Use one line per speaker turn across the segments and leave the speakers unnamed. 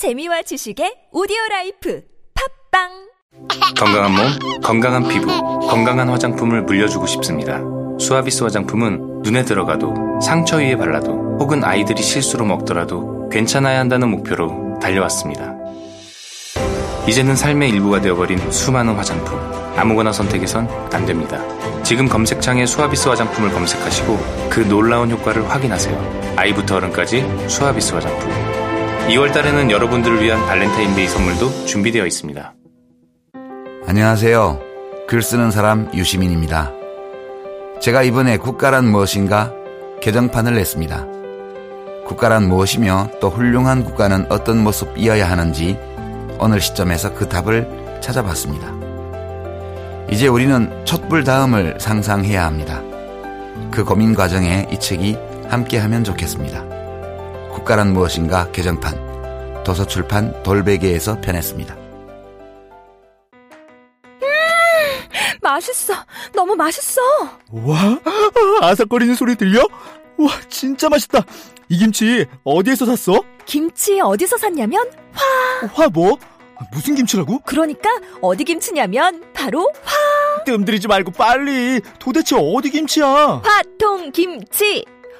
재미와 지식의 오디오 life 팟빵
건강한 몸, 건강한 피부, 건강한 화장품을 물려주고 싶습니다. 수아비스 화장품은 눈에 들어가도 상처 위에 발라도 혹은 아이들이 실수로 먹더라도 괜찮아야 한다는 목표로 달려왔습니다. 이제는 삶의 일부가 되어버린 수많은 화장품. 아무거나 선택해선 안 됩니다. 지금 검색창에 수아비스 화장품을 검색하시고 그 놀라운 효과를 확인하세요. 아이부터 어른까지 수아비스 화장품. 2월 달에는 여러분들을 위한 발렌타인데이 선물도 준비되어 있습니다.
안녕하세요. 글 쓰는 사람 유시민입니다. 제가 이번에 국가란 무엇인가 개정판을 냈습니다. 국가란 무엇이며 또 훌륭한 국가는 어떤 모습이어야 하는지 오늘 시점에서 그 답을 찾아봤습니다. 이제 우리는 촛불 다음을 상상해야 합니다. 그 고민 과정에 이 책이 함께하면 좋겠습니다. 국가란 무엇인가 개정판 도서출판 돌베개에서 편했습니다.
맛있어 너무 맛있어
와, 아삭거리는 소리 들려? 와, 진짜 맛있다. 이 김치 어디에서 샀어?
김치 어디서 샀냐면
화 뭐? 무슨 김치라고?
그러니까 어디 김치냐면 바로
뜸들이지 말고 빨리. 도대체 어디 김치야?
화통 김치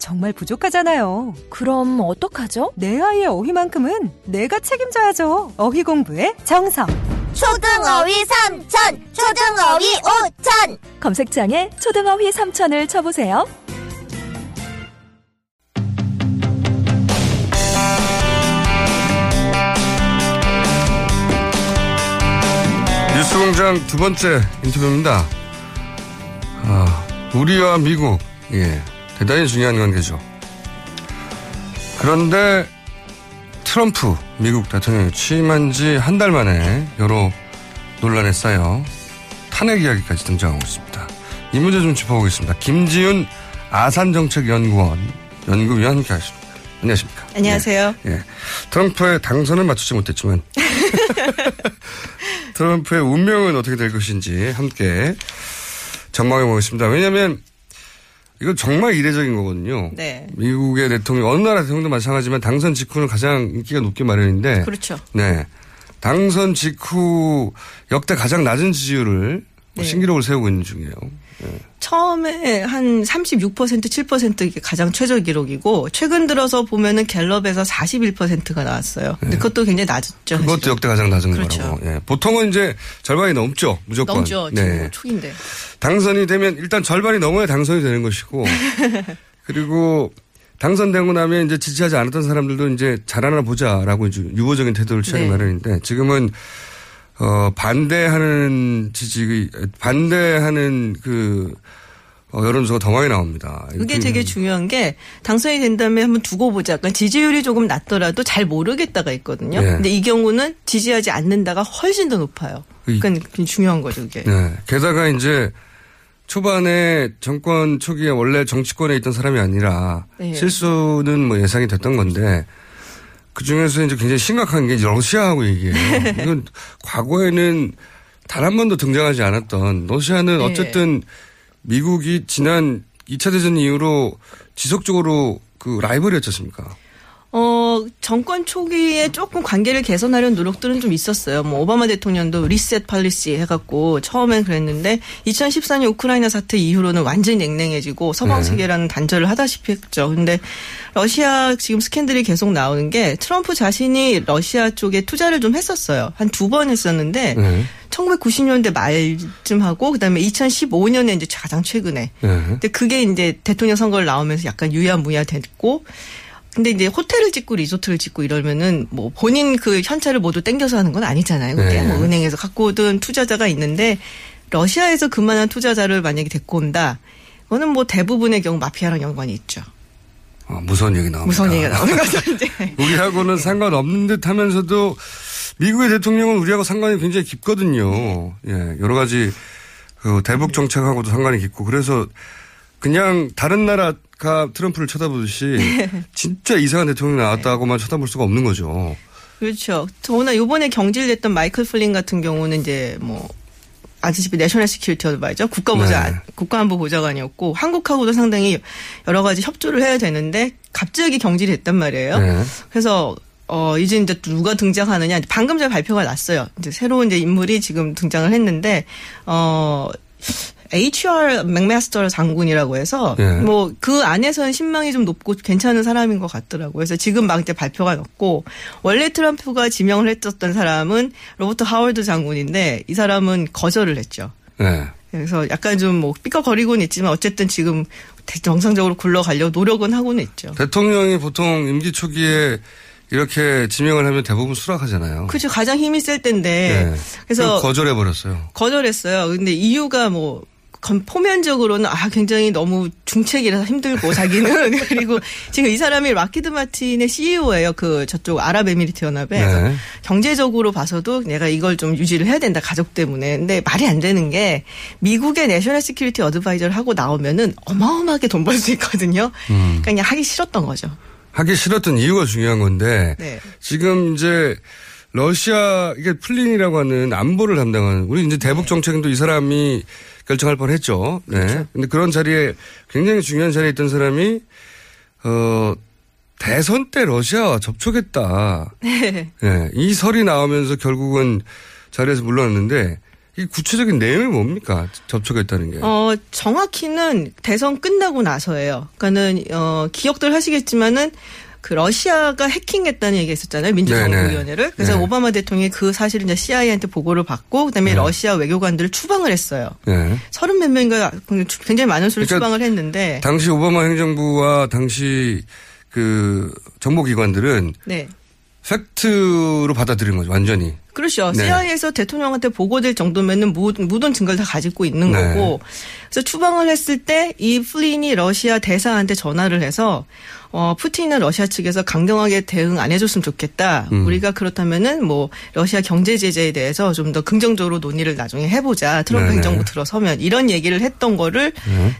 정말 부족하잖아요.
그럼 어떡하죠?
내 아이의 어휘만큼은 내가 책임져야죠. 어휘 공부의 정성.
초등어휘 삼천, 초등어휘 오천.
검색창에 초등어휘 3천을 쳐보세요
뉴스공장 두 번째 인터뷰입니다. 아, 우리와 미국, 예, 대단히 중요한 관계죠. 그런데 트럼프 미국 대통령이 취임한 지 한 달 만에 여러 논란에 쌓여 탄핵 이야기까지 등장하고 있습니다. 이 문제 좀 짚어보겠습니다. 김지윤 아산정책연구원 연구위원 함께 하십니다. 안녕하십니까.
안녕하세요.
예. 예. 트럼프의 당선은 맞추지 못했지만 트럼프의 운명은 어떻게 될 것인지 함께 전망해 보겠습니다. 왜냐하면 이건 정말 이례적인 거거든요.
네.
미국의 대통령 어느 나라 대통령도 마찬가지지만 당선 직후는 가장 인기가 높기 마련인데.
그렇죠.
네. 당선 직후 역대 가장 낮은 지지율을
네.
신기록을 세우고 있는 중이에요.
처음에 한 36% 7% 이게 가장 최저 기록이고 최근 들어서 보면은 갤럽에서 41%가 나왔어요. 근데 그것도 굉장히 낮죠.
그것도
사실은.
역대 가장 낮은
그렇죠.
거라고. 예. 보통은 이제 절반이 넘죠. 무조건.
넘죠. 지금 초인데.
당선이 되면 일단 절반이 넘어야 당선이 되는 것이고 그리고 당선되고 나면 이제 지지하지 않았던 사람들도 이제 잘하나 보자라고 이제 유보적인 태도를 취하는
네.
마련인데 지금은 어 반대하는 지지 반대하는 그 어, 여론조사가 더 많이 나옵니다.
그게 되게 중요한 게 당선이 된다면 한번 두고 보자. 그러니까 지지율이 조금 낮더라도 잘 모르겠다가 있거든요.
네.
근데 이 경우는 지지하지 않는다가 훨씬 더 높아요. 그러니까 굉장히 중요한 거죠, 그게.
네. 게다가 이제 초반에 정권 초기에 원래 정치권에 있던 사람이 아니라
네.
실수는 뭐 예상이 됐던 건데 그 중에서 이제 굉장히 심각한 게 러시아하고 얘기해요. 이건 과거에는 단 한 번도 등장하지 않았던 러시아는
네.
어쨌든 미국이 지난 2차 대전 이후로 지속적으로 그 라이벌이었지 않습니까?
어, 정권 초기에 조금 관계를 개선하려는 노력들은 좀 있었어요. 뭐, 오바마 대통령도 리셋 팔리시 해갖고 처음엔 그랬는데 2014년 우크라이나 사태 이후로는 완전히 냉랭해지고 서방
네.
세계라는 단절을 하다시피 했죠. 근데 러시아 지금 스캔들이 계속 나오는 게 트럼프 자신이 러시아 쪽에 투자를 좀 했었어요. 한 두 번 했었는데
네.
1990년대 말쯤 하고 그다음에 2015년에 이제 가장 최근에
네.
근데 그게 이제 대통령 선거를 나오면서 약간 유야무야 됐고 근데 이제 호텔을 짓고 리조트를 짓고 이러면은 뭐 본인 그 현찰을 모두 땡겨서 하는 건 아니잖아요. 그게
네.
뭐 은행에서 갖고 오든 투자자가 있는데 러시아에서 그만한 투자자를 만약에 데리고 온다. 그거는 뭐 대부분의 경우 마피아랑 연관이 있죠.
어, 무서운 얘기 나옵니다.
무서운 얘기가 나오는 거죠, 이제.
우리하고는 상관없는 듯 하면서도 미국의 대통령은 우리하고 상관이 굉장히 깊거든요. 예, 여러 가지 그 대북 정책하고도 상관이 깊고 그래서 그냥 다른 나라가 트럼프를 쳐다보듯이
네.
진짜 이상한 대통령이 나왔다고만 쳐다볼 수가 없는 거죠.
그렇죠. 더구나 요번에 경질됐던 마이클 플린 같은 경우는 이제 뭐 아시다시피 national security advisor 국가보좌
네.
국가안보 보좌관이었고 한국하고도 상당히 여러 가지 협조를 해야 되는데 갑자기 경질이 됐단 말이에요.
네.
그래서 어 이제 이제 누가 등장하느냐 방금 전에 발표가 났어요. 이제 새로운 이제 인물이 지금 등장을 했는데 어 HR 맥마스터 장군이라고 해서
예.
뭐그 안에서는 신망이 좀 높고 괜찮은 사람인 것 같더라고요. 그래서 지금 막 이제 발표가 났고 원래 트럼프가 지명을 했었던 사람은 로버트 하월드 장군인데 이 사람은 거절을 했죠.
네.
그래서 약간 좀 뭐 삐걱거리고는 있지만 어쨌든 지금 정상적으로 굴러가려고 노력은 하고는 있죠.
대통령이 보통 임기 초기에 이렇게 지명을 하면 대부분 수락하잖아요.
그죠 가장 힘이 셀 때인데
네.
그래서
거절해 버렸어요.
거절했어요. 근데 이유가 뭐 건- 표면적으로는 아 굉장히 너무 중책이라서 힘들고 자기는 그리고 지금 이 사람이 록히드 마틴의 CEO예요. 그 저쪽 아랍에미리트 연합에
네.
경제적으로 봐서도 내가 이걸 좀 유지를 해야 된다 가족 때문에. 근데 말이 안 되는 게 미국의 national security advisor를 하고 나오면은 어마어마하게 돈 벌 수 있거든요.
음.
그러니까 그냥 하기 싫었던 거죠.
하기 싫었던 이유가 중요한 건데
네.
지금 이제 러시아 이게 플린이라고 하는 안보를 담당하는 우리 이제 대북 정책도 이 사람이 결정할 뻔 했죠. 네.
그렇죠.
근데 그런 자리에 굉장히 중요한 자리에 있던 사람이 어 대선 때 러시아와 접촉했다.
네.
네. 이 설이 나오면서 결국은 자리에서 물러났는데 이 구체적인 내용이 뭡니까? 접촉했다는 게.
어, 정확히는 대선 끝나고 나서예요. 그러니까는, 어, 기억들 하시겠지만은 그 러시아가 해킹했다는 얘기가 있었잖아요. 민주정부위원회를. 그래서
네.
오바마 대통령이 그 사실을 이제 CIA한테 보고를 받고 그다음에
네.
러시아 외교관들을 추방을 했어요.
네.
서른 몇 명인가 굉장히 많은 수를
그러니까
추방을 했는데
당시 오바마 행정부와 당시 그 정보기관들은
네.
fact로 받아들인 거죠, 완전히.
그렇죠.
네.
CIA에서 대통령한테 보고될 정도면은 모- 모든 증거를 다 가지고 있는
네.
거고. 그래서 추방을 했을 때 이 플린이 러시아 대사한테 전화를 해서 어, 푸틴은 러시아 측에서 강경하게 대응 안 해줬으면 좋겠다.
음.
우리가 그렇다면은 뭐 러시아 경제 제재에 대해서 좀 더 긍정적으로 논의를 나중에 해보자. 트럼프
네네.
행정부 들어서면 이런 얘기를 했던 거를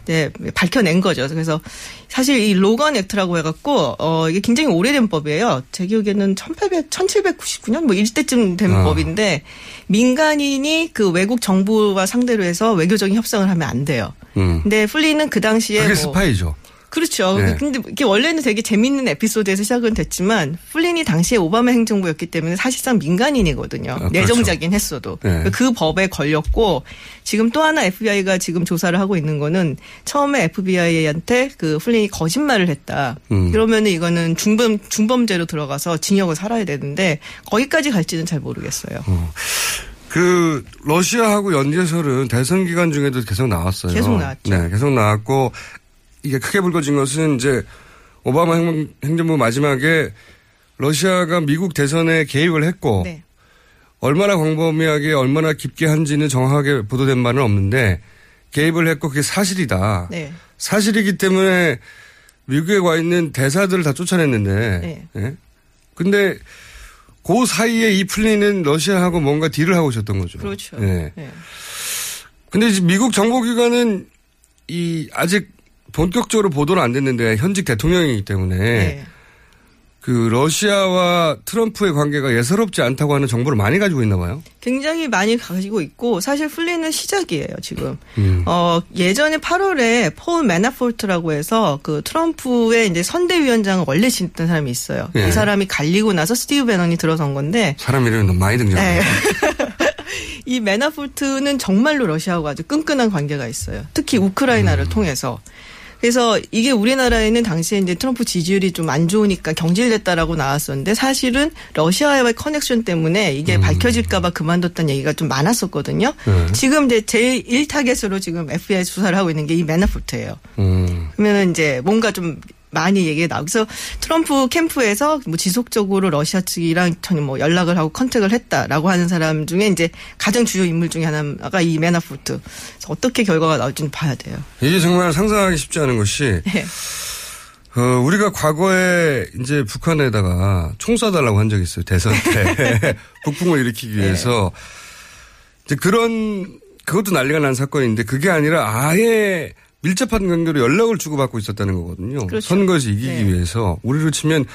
네.
네, 밝혀낸 거죠. 그래서 사실 이 Logan Act라고 해갖고 어 이게 굉장히 오래된 법이에요. 제 기억에는 1800, 1799년 뭐 이때쯤 된
아.
법인데 민간인이 그 외국 정부와 상대로 해서 외교적인 협상을 하면 안 돼요.
음.
근데 플린은 그 당시에
그게
뭐
스파이죠.
그렇죠.
네.
근데 이게 원래는 되게 재밌는 에피소드에서 시작은 됐지만 플린이 당시에 오바마 행정부였기 때문에 사실상 민간인이거든요.
아, 그렇죠.
내정자긴 했어도
네.
그 법에 걸렸고 지금 또 하나 FBI가 지금 조사를 하고 있는 거는 처음에 FBI한테 그 플린이 거짓말을 했다.
음.
그러면은 이거는 중범 중범죄로 들어가서 징역을 살아야 되는데 거기까지 갈지는 잘 모르겠어요.
그 러시아하고 연계설은 대선 기간 중에도 계속 나왔어요.
계속 나왔죠.
네, 계속 나왔고 이게 크게 불거진 것은 이제 오바마 행, 행정부 마지막에 러시아가 미국 대선에 개입을 했고
네.
얼마나 광범위하게 얼마나 깊게 한지는 정확하게 보도된 바는 없는데 개입을 했고 그게 사실이다.
네.
사실이기 때문에 미국에 와 있는 대사들을 다 쫓아냈는데.
네.
예? 근데 그 사이에 이 플린은 러시아하고 뭔가 딜을 하고 있었던 거죠.
그렇죠.
예.
네.
근데 이제 미국 정보기관은 이 아직 본격적으로 보도는 안 됐는데 현직 대통령이기 때문에
네.
그 러시아와 트럼프의 관계가 예사롭지 않다고 하는 정보를 많이 가지고 있나 봐요.
굉장히 많이 가지고 있고 사실 플린은 시작이에요 지금.
음.
어 예전에 8월에 폴 매나포트라고 해서 그 트럼프의 이제 선대위원장을 원래 지냈던 사람이 있어요.
예.
이 사람이 갈리고 나서 스티브 배넌이 들어선 건데
사람 이름이 너무 많이 등장해요.
네. 이 매나포트는 정말로 러시아하고 아주 끈끈한 관계가 있어요. 특히 우크라이나를 통해서. 그래서 이게 우리나라에는 당시에 이제 트럼프 지지율이 좀 안 좋으니까 경질됐다라고 나왔었는데 사실은 러시아와의 커넥션 때문에 이게 밝혀질까봐 그만뒀다는 얘기가 좀 많았었거든요.
네.
지금 이제 제일 1타겟으로 지금 FBI 수사를 하고 있는 게 이 매나포트예요.
음.
그러면은 이제 뭔가 좀 많이 얘기가 나오고 그래서 트럼프 캠프에서 뭐 지속적으로 러시아 측이랑 전혀 뭐 연락을 하고 contact를 했다라고 하는 사람 중에 이제 가장 주요 인물 중에 하나가 이 매나포트. 그래서 어떻게 결과가 나올지는 봐야 돼요.
이게 정말 상상하기 쉽지 않은 것이
네.
어, 우리가 과거에 이제 북한에다가 총 쏴달라고 한 적이 있어요. 대선 때. 북풍을 일으키기 위해서. 이제 그런 그것도 난리가 난 사건인데 그게 아니라 아예 밀접한 관계로 연락을 주고받고 있었다는 거거든요.
그렇죠.
선거에서 이기기
네.
위해서 우리로 치면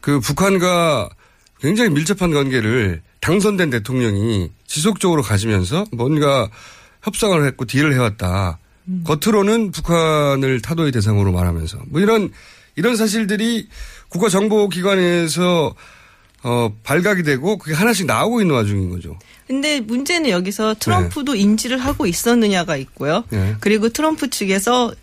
그 북한과 굉장히 밀접한 관계를 당선된 대통령이 지속적으로 가지면서 뭔가 협상을 했고 딜을 해왔다.
음.
겉으로는 북한을 타도의 대상으로 말하면서 뭐 이런 이런 사실들이 국가정보기관에서 어 발각이 되고 그게 하나씩 나오고 있는 와중인 거죠.
근데 문제는 여기서 트럼프도 인지를 하고 있었느냐가 있고요.
네.
그리고 트럼프 측에서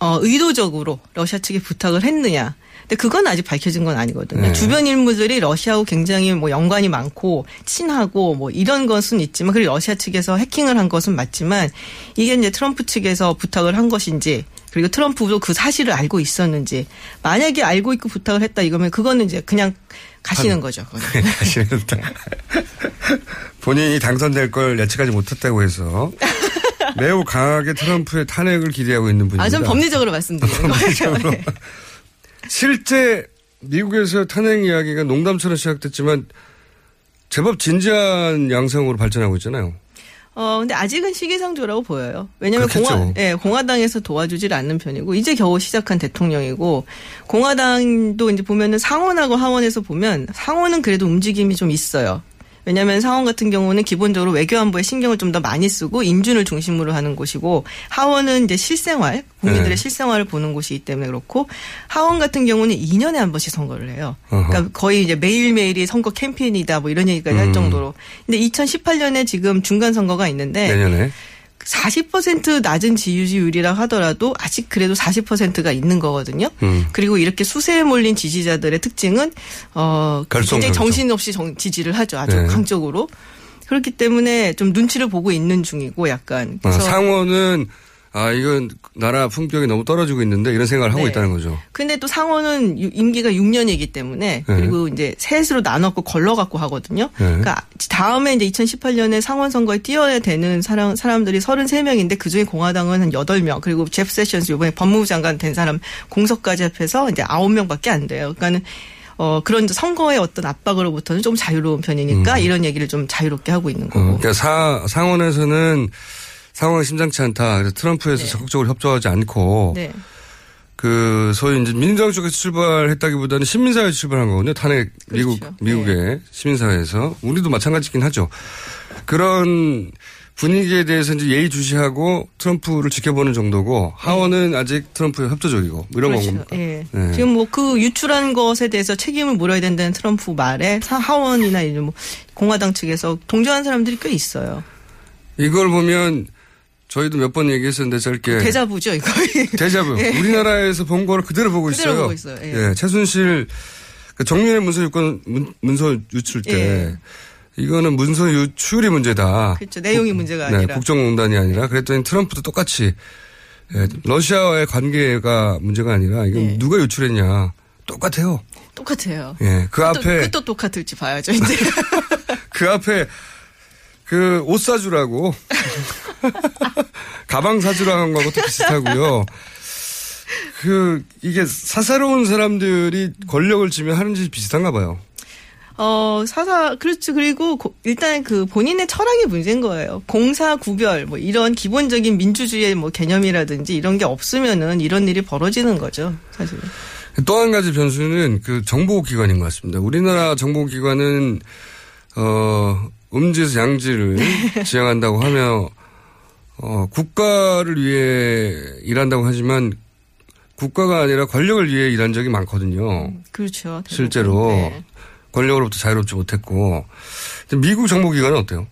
어, 의도적으로 러시아 측에 부탁을 했느냐. 근데 그건 아직 밝혀진 건 아니거든요.
네.
주변 인물들이 러시아하고 굉장히 뭐 연관이 많고 친하고 뭐 이런 것은 있지만 그리고 러시아 측에서 해킹을 한 것은 맞지만 이게 이제 트럼프 측에서 부탁을 한 것인지 그리고 트럼프도 그 사실을 알고 있었는지 만약에 알고 있고 부탁을 했다 이거면 그거는 이제 그냥 가시는 거죠. 그거는.
사실은 본인이 당선될 걸 예측하지 못했다고 해서 매우 강하게 트럼프의 탄핵을 기대하고 있는 분입니다.
아, 전 법리적으로 말씀드리는.
법리적으로.
네.
실제 미국에서 탄핵 이야기가 농담처럼 시작됐지만 제법 진지한 양상으로 발전하고 있잖아요.
어, 근데 아직은 시기상조라고 보여요. 왜냐면
그렇겠죠.
공화, 예, 공화당에서 도와주질 않는 편이고, 이제 겨우 시작한 대통령이고, 공화당도 이제 보면은 상원하고 하원에서 보면, 상원은 그래도 움직임이 좀 있어요. 왜냐하면 상원 같은 경우는 기본적으로 외교안보에 신경을 좀 더 많이 쓰고 인준을 중심으로 하는 곳이고 하원은 이제 실생활 국민들의
네.
실생활을 보는 곳이기 때문에 그렇고 하원 같은 경우는 2년에 한 번씩 선거를 해요.
어허.
그러니까 거의 이제 매일 매일이 선거 캠페인이다 뭐 이런 얘기까지 할
음.
정도로. 근데 2018년에 지금 중간 선거가 있는데
내년에
40% 낮은 지지율이라 하더라도 아직 그래도 40%가 있는 거거든요.
음.
그리고 이렇게 수세에 몰린 지지자들의 특징은 어. 굉장히 정신없이 정- 지지를 하죠. 아주
네.
강적으로. 그렇기 때문에 좀 눈치를 보고 있는 중이고 약간
아,
그래서
상원은 아 이건 나라 품격이 너무 떨어지고 있는데 이런 생각을 하고
네.
있다는 거죠.
근데 또 상원은 유- 임기가 6년이기 때문에
네.
그리고 이제 셋으로 나눠고 걸러갖고 하거든요.
네.
그러니까 다음에 이제 2018년에 상원 선거에 뛰어야 되는 사람 사람들이 33명인데 그중에 공화당은 한 8명 그리고 제프 세션스 이번에 법무부 장관 된 사람 공석까지 합해서 이제 9명밖에 안 돼요. 그러니까는 어 그런 선거의 어떤 압박으로부터는 좀 자유로운 편이니까 이런 얘기를 좀 자유롭게 하고 있는
음. 어,
거고.
그러니까 사, 상원에서는 상황이 심상치 않다. 그래서 트럼프에서 적극적으로 협조하지 않고
네.
그 소위 이제 민주당 쪽에서 출발했다기보다는 시민사회에서 출발한 거거든요. 탄핵 미국
그렇죠.
미국의 시민사회에서 우리도 마찬가지긴 하죠. 그런 분위기에 대해서 이제 예의주시하고 트럼프를 지켜보는 정도고 하원은 아직 트럼프에 협조적이고 뭐 이런
그렇죠.
겁니다.
예.
네.
지금 뭐 그 유출한 것에 대해서 책임을 물어야 된다는 트럼프 말에 사- 하원이나 이제 뭐 공화당 측에서 동조한 사람들이 꽤 있어요.
이걸 보면 저희도 몇 번 얘기했었는데 짧게
대자부죠, 이거.
대자부.
예.
우리나라에서 본 거를 그대로 보고
그대로
있어요.
보고 있어요. 예.
최순실 그 정윤의 문서 유권 문, 문서 유출 때
예.
이거는 문서 유출이 문제다.
그렇죠. 내용이 문제가
네,
아니라.
국정농단이 아니라 그랬더니 트럼프도 똑같이 예, 러시아와의 관계가 문제가 아니라 이건
예.
누가 유출했냐 똑같아요.
똑같아요.
예, 그
또,
앞에
그또 똑같을지 봐야죠, 이제.
그 앞에 그 옷 사주라고 가방 사주라고 한 거하고 또 비슷하고요. 그 이게 사사로운 사람들이 권력을 쥐면 하는 짓이 비슷한가 봐요.
어, 사사, 그렇죠. 그리고 고- 일단 그 본인의 철학이 문제인 거예요. 공사 구별, 뭐 이런 기본적인 민주주의의 뭐 개념이라든지 이런 게 없으면은 이런 일이 벌어지는 거죠, 사실.
또한 가지 변수는 그 정보기관인 것 같습니다. 우리나라 정보기관은 어 음지에서 양지를 지향한다고 하며 어 국가를 위해 일한다고 하지만 국가가 아니라 권력을 위해 일한 적이 많거든요.
그렇죠. 대부분.
실제로
네.
권력으로부터 자유롭지 못했고 미국 정보기관은 어때요?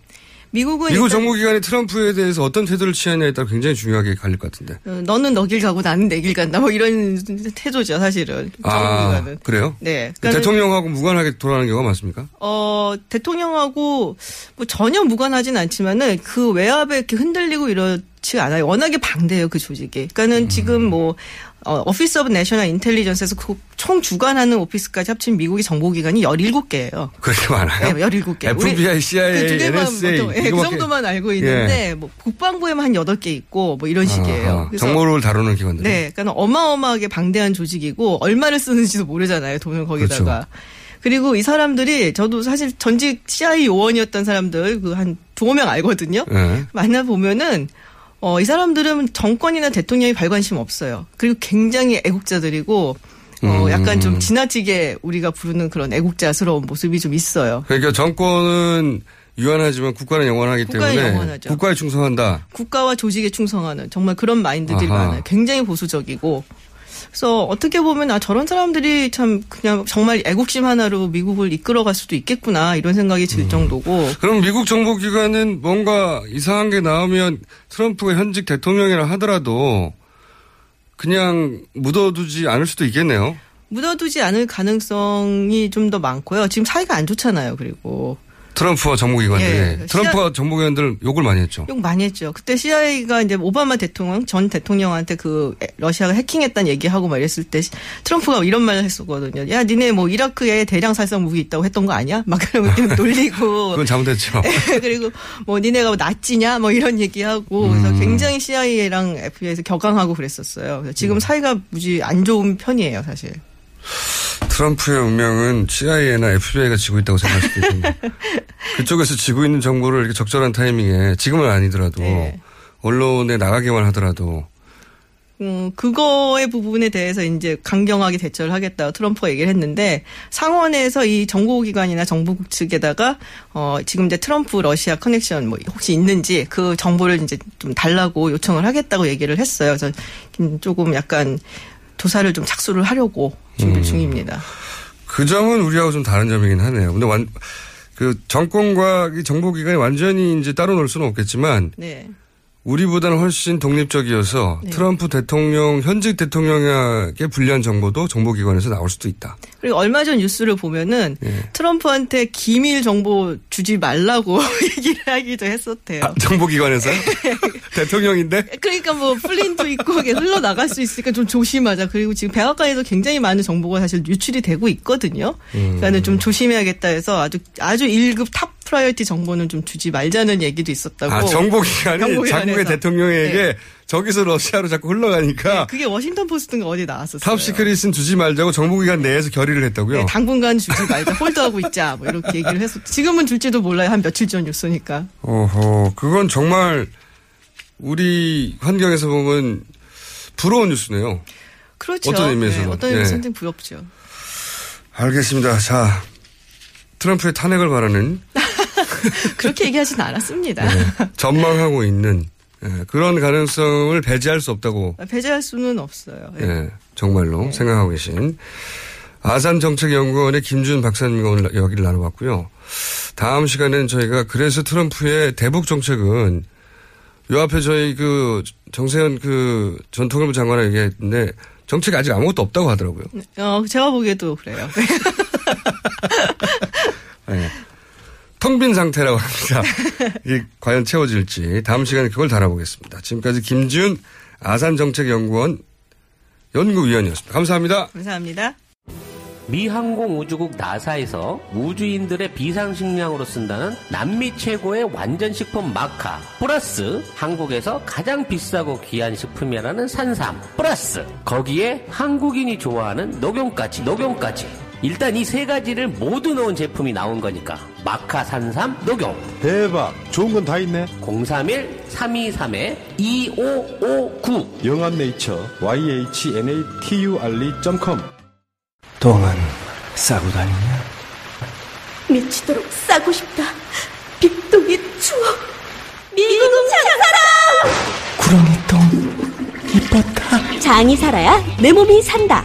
미국은
미국
일단
정보기관이 트럼프에 대해서 어떤 태도를 취하냐에 따라 굉장히 중요하게 갈릴 것 같은데.
어, 너는 너 길 가고 나는 내 길 간다. 뭐 이런 태도죠, 사실은.
아
정부기관은.
그래요?
네. 그러니까는
대통령하고 무관하게 돌아가는 경우가 많습니까?
어, 대통령하고 뭐 전혀 무관하진 않지만은 그 외압에 이렇게 흔들리고 이렇지 않아요. 워낙에 방대해요, 그 조직이. 그러니까는 지금 뭐, 어, Office of National Intelligence에서 그 총 주관하는 office까지 합친 미국의 정보기관이 17개예요.
그렇게 많아요?
네, 17개.
FBI, CIA,
그 두 개만
NSA
보통, 예, 그 정도만 알고 있는데 뭐 국방부에만 한 8개 있고 뭐 이런 식이에요. 그래서
정보를 다루는 기관들.
네, 그러니까 어마어마하게 방대한 조직이고 얼마를 쓰는지도 모르잖아요, 돈을 거기다가.
그렇죠.
그리고 이 사람들이 저도 사실 전직 CIA 요원이었던 사람들 그 한 두어 명 알거든요.
예.
만나 보면은 어, 이 사람들은 정권이나 대통령이 발 관심 없어요. 그리고 굉장히 애국자들이고 어,
음.
약간 좀 지나치게 우리가 부르는 그런 애국자스러운 모습이 좀 있어요.
그러니까 정권은 유한하지만 국가는 영원하기
국가는
때문에
영원하죠.
국가에 충성한다.
국가와 조직에 충성하는 정말 그런 마인드들이
아하.
많아요. 굉장히 보수적이고. 그래서 어떻게 보면 아 저런 사람들이 참 그냥 정말 애국심 하나로 미국을 이끌어갈 수도 있겠구나 이런 생각이
음.
들 정도고
그럼 미국 정보기관은 뭔가 이상한 게 나오면 트럼프가 현직 대통령이라 하더라도 그냥 묻어두지 않을 수도 있겠네요.
묻어두지 않을 가능성이 좀 더 많고요. 지금 사이가 안 좋잖아요. 그리고
트럼프와 정보기관들이.
예.
트럼프가 정보기관들 욕을 많이 했죠.
욕 많이 했죠. 그때 CIA가 이제 오바마 대통령 전 대통령한테 그 러시아가 해킹했다는 얘기하고 막 이랬을 때 트럼프가 이런 말을 했었거든요. 야, 니네 뭐 이라크에 대량 살상 무기 있다고 했던 거 아니야? 막 그러면 좀 놀리고
그건 잘못했죠.
그리고 뭐 니네가 뭐 나치냐 뭐 이런 얘기하고 그래서
음.
굉장히 CIA랑 FBI에서 격앙하고 그랬었어요. 그래서
음.
지금 사이가 무지 안 좋은 편이에요, 사실.
트럼프의 운명은 CIA나 FBI가 지고 있다고 생각할 수도 있는데 그쪽에서 지고 있는 정보를 이렇게 적절한 타이밍에 지금은 아니더라도
네.
언론에 나가게만 하더라도
음, 그거의 부분에 대해서 이제 강경하게 대처를 하겠다고 트럼프가 얘기를 했는데 상원에서 이 정보기관이나 정부국 측에다가 어, 지금 이제 트럼프 러시아 커넥션 뭐 혹시 있는지 그 정보를 이제 좀 달라고 요청을 하겠다고 얘기를 했어요. 그래서 조금 약간 조사를 좀 착수를 하려고 준비
음.
중입니다.
그 점은 우리하고 좀 다른 점이긴 하네요. 근데 완, 그 정권과 이 정보기관이 완전히 이제 따로 놀 수는 없겠지만
네.
우리보다는 훨씬 독립적이어서
네.
트럼프 대통령, 현직 대통령에게 불리한 정보도 정보기관에서 나올 수도 있다.
그리고 얼마 전 뉴스를 보면은
예.
트럼프한테 기밀 정보 주지 말라고 얘기를 하기도 했었대요.
아, 정보기관에서요? 대통령인데?
그러니까 뭐 플린도 있고 이게 흘러 나갈 수 있으니까 좀 조심하자. 그리고 지금 백악관에서 굉장히 많은 정보가 사실 유출이 되고 있거든요.
음.
그러니까 좀 조심해야겠다 해서 아주 아주 1급 top priority 정보는 좀 주지 말자는 얘기도 있었다고.
아, 정보기관이. 자국의 대통령에게
네.
저기서 러시아로 자꾸 흘러가니까
그게 워싱턴 포스트인가 어디 나왔었어요.
top secret은 주지 말자고 정보기관 내에서 결의를 했다고요?
네, 당분간 주지 말자. hold하고 있자. 뭐 이렇게 얘기를 했었. 지금은 줄지도 몰라요. 한 며칠 전 뉴스니까.
어허, 그건 정말 우리 환경에서 보면 부러운 뉴스네요.
그렇죠.
어떤 의미에서는.
네, 어떤 의미에서
예.
상당히 부럽죠.
알겠습니다. 자, 트럼프의 탄핵을 바라는
그렇게 얘기하진 않았습니다.
네, 전망하고 있는 예, 그런 가능성을 배제할 수 없다고
배제할 수는 없어요. 예.
예, 정말로 생각하고 계신 아산정책연구원의 김준 박사님과 오늘 이야기를 나눠봤고요. 다음 시간에는 저희가 그래서 트럼프의 대북 정책은 요 앞에 저희 그 정세현 그 전통일부 장관이 얘기했는데 정책이 아직 아무것도 없다고 하더라고요.
어, 제가 보기에도 그래요.
예. 텅 빈 상태라고 합니다. 이 과연 채워질지 다음 시간에 그걸 다뤄보겠습니다. 지금까지 김지훈 아산정책연구원 연구위원이었습니다. 감사합니다.
감사합니다.
미 항공우주국 나사에서 우주인들의 비상식량으로 쓴다는 남미 최고의 완전식품 마카 플러스 한국에서 가장 비싸고 귀한 식품이라는 산삼 플러스 거기에 한국인이 좋아하는 녹용까지 녹용까지 일단 이 세 가지를 모두 넣은 제품이 나온 거니까 마카 산삼 녹용
대박. 좋은 건 다 있네.
031-323-2559
영한네이처 yhnaturi.com
똥은 싸고 다니냐?
미치도록 싸고 싶다. 빅동의 추억. 미궁 장사랑!
구렁이 똥 이뻤다.
장이 살아야 내 몸이 산다.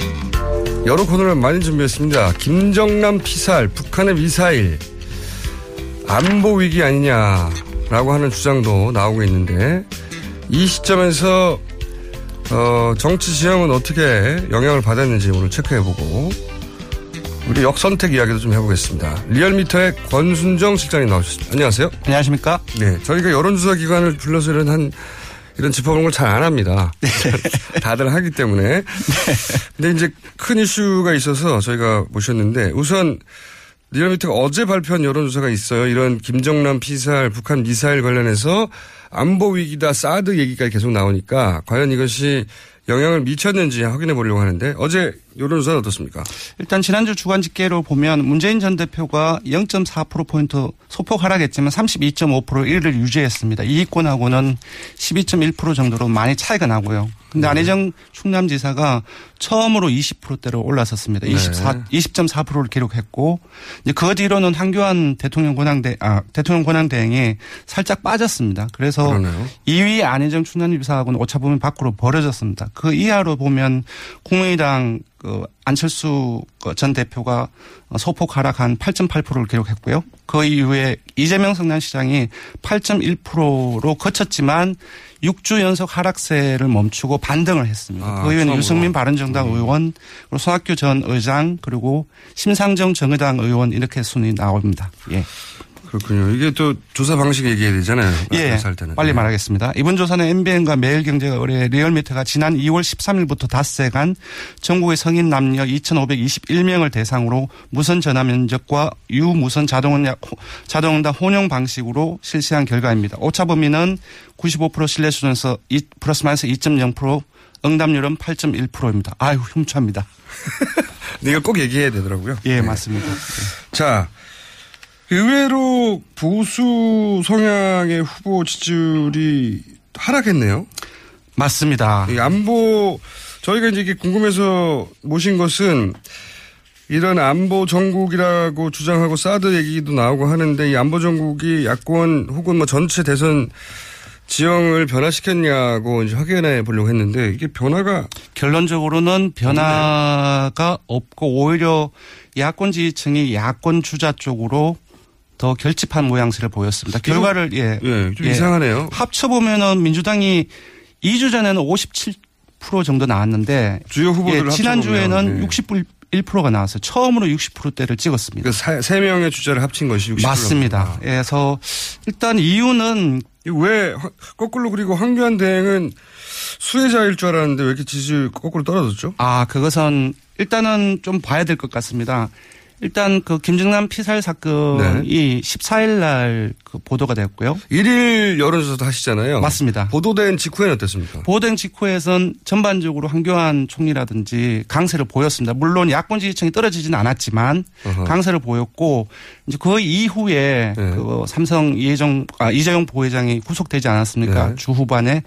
여러 코너를 많이 준비했습니다. 김정남 피살, 북한의 미사일, 안보 위기 아니냐라고 하는 주장도 나오고 있는데, 이 시점에서, 어, 정치 지형은 어떻게 영향을 받았는지 오늘 체크해보고, 우리 역선택 이야기도 좀 해보겠습니다. 리얼미터의 권순정 실장님 나오셨습니다. 안녕하세요.
안녕하십니까?
네. 저희가 여론조사 기관을 불러서 이런 한, 이런 짚어보는 걸 잘 안 합니다. 다들 하기 때문에. 근데 이제 큰 이슈가 있어서 저희가 모셨는데 우선 리얼미터가 어제 발표한 여론조사가 있어요. 이런 김정남 피살, 북한 미사일 관련해서 안보 위기다, 사드 얘기가 계속 나오니까 과연 이것이 영향을 미쳤는지 확인해 보려고 하는데 어제 여론조사는 어떻습니까?
일단 지난주 주간 집계로 보면 문재인 전 대표가 0.4%포인트 소폭 하락했지만 32.5% 1위를 유지했습니다. 이익권하고는 12.1% 정도로 많이 차이가 나고요. 근데
네.
안희정 충남지사가 처음으로 20%대로 올라섰습니다.
네.
24, 20.4%를 기록했고 이제 그 뒤로는 한교안 대통령 권한대 아 대통령 권한 대행이 살짝 빠졌습니다. 그래서
그러네요.
2위 안희정 충남지사하고는 오차범위 밖으로 벌어졌습니다. 그 이하로 보면 국민의당 그 안철수 그전 대표가 소폭 하락한 8.8%를 기록했고요. 그 이후에 이재명 성남시장이 8.1%로 거쳤지만 6주 연속 하락세를 멈추고 반등을 했습니다.
아,
그 이후에는. 유승민 바른정당 의원, 그리고 손학규 전 의장, 그리고 심상정 정의당 의원 이렇게 순위 나옵니다. 예.
그렇군요. 이게 또 조사 방식 얘기해야 되잖아요.
예,
살 때는.
빨리 말하겠습니다. 이번 조사는 MBN과 매일경제가 의뢰 리얼미터가 지난 2월 13일부터 닷새간 전국의 성인 남녀 2,521명을 대상으로 무선 전화 면접과 유무선 자동응답, 자동응답 혼용 방식으로 실시한 결과입니다. 오차 범위는 95% 신뢰 수준에서 이- 플러스 마이너스 2.0% 응답률은 8.1%입니다. 아유, 흉추합니다.
이거 꼭 얘기해야 되더라고요.
예, 맞습니다.
자, 의외로 보수 성향의 후보 지지율이 하락했네요.
맞습니다.
이 안보 저희가 이제 이게 궁금해서 모신 것은 이런 안보 정국이라고 주장하고 사드 얘기도 나오고 하는데 이 안보 정국이 야권 혹은 뭐 전체 대선 지형을 변화시켰냐고 이제 확인해 보려고 했는데 이게 변화가
결론적으로는 변화가 없고 오히려 야권 지지층이 야권 주자 쪽으로 더 결집한 모양새를 보였습니다. 결과를 예,
예, 좀 이상하네요.
합쳐 보면은 민주당이 2주 전에는 57% 정도 나왔는데
주요 후보들을
예, 지난주에는
예.
61%가 나왔어요. 처음으로 60%대를 찍었습니다.
그세 명의 주자를 합친 것이 60%.
맞습니다. 그래서 일단 이유는
왜 화- 거꾸로 그리고 황교안 대행은 수혜자일 줄 알았는데 왜 이렇게 지지율 거꾸로 떨어졌죠?
아, 그것은 일단은 좀 봐야 될 것 같습니다. 일단 그 김정남 피살 사건이 14일 날 그 보도가 됐고요.
일일 여론조사도 하시잖아요.
맞습니다.
보도된 직후에는 어땠습니까?
보도된 직후에선 전반적으로 한교안 총리라든지 강세를 보였습니다. 물론 야권 지지층이 떨어지지는 않았지만
어허.
강세를 보였고 이제 그 이후에
네.
그 삼성 이재용 아 이재용 부회장이 구속되지 않았습니까?
네.
주 후반에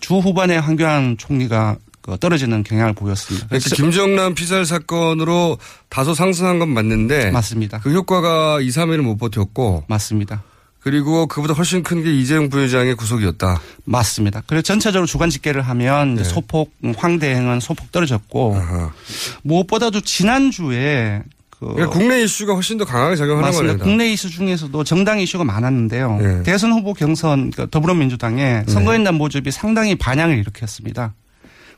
주 후반에 한교안 총리가 그 떨어지는 경향을 보였습니다.
그러니까 김정남 피살 사건으로 다소 상승한 건 맞는데
맞습니다.
그 효과가 2, 3일을 못 버텼고
맞습니다.
그리고 그보다 훨씬 큰 게 이재용 부회장의 구속이었다.
맞습니다. 그리고 전체적으로 주간 집계를 하면
네.
소폭 황대행은 소폭 떨어졌고
아하.
무엇보다도 지난주에 그
그러니까 국내 이슈가 훨씬 더 강하게 작용하는
맞습니다.
거네요.
국내 이슈 중에서도 정당 이슈가 많았는데요.
네.
대선 후보 경선 그러니까 더불어민주당의 선거인단 모집이 상당히 반향을 일으켰습니다.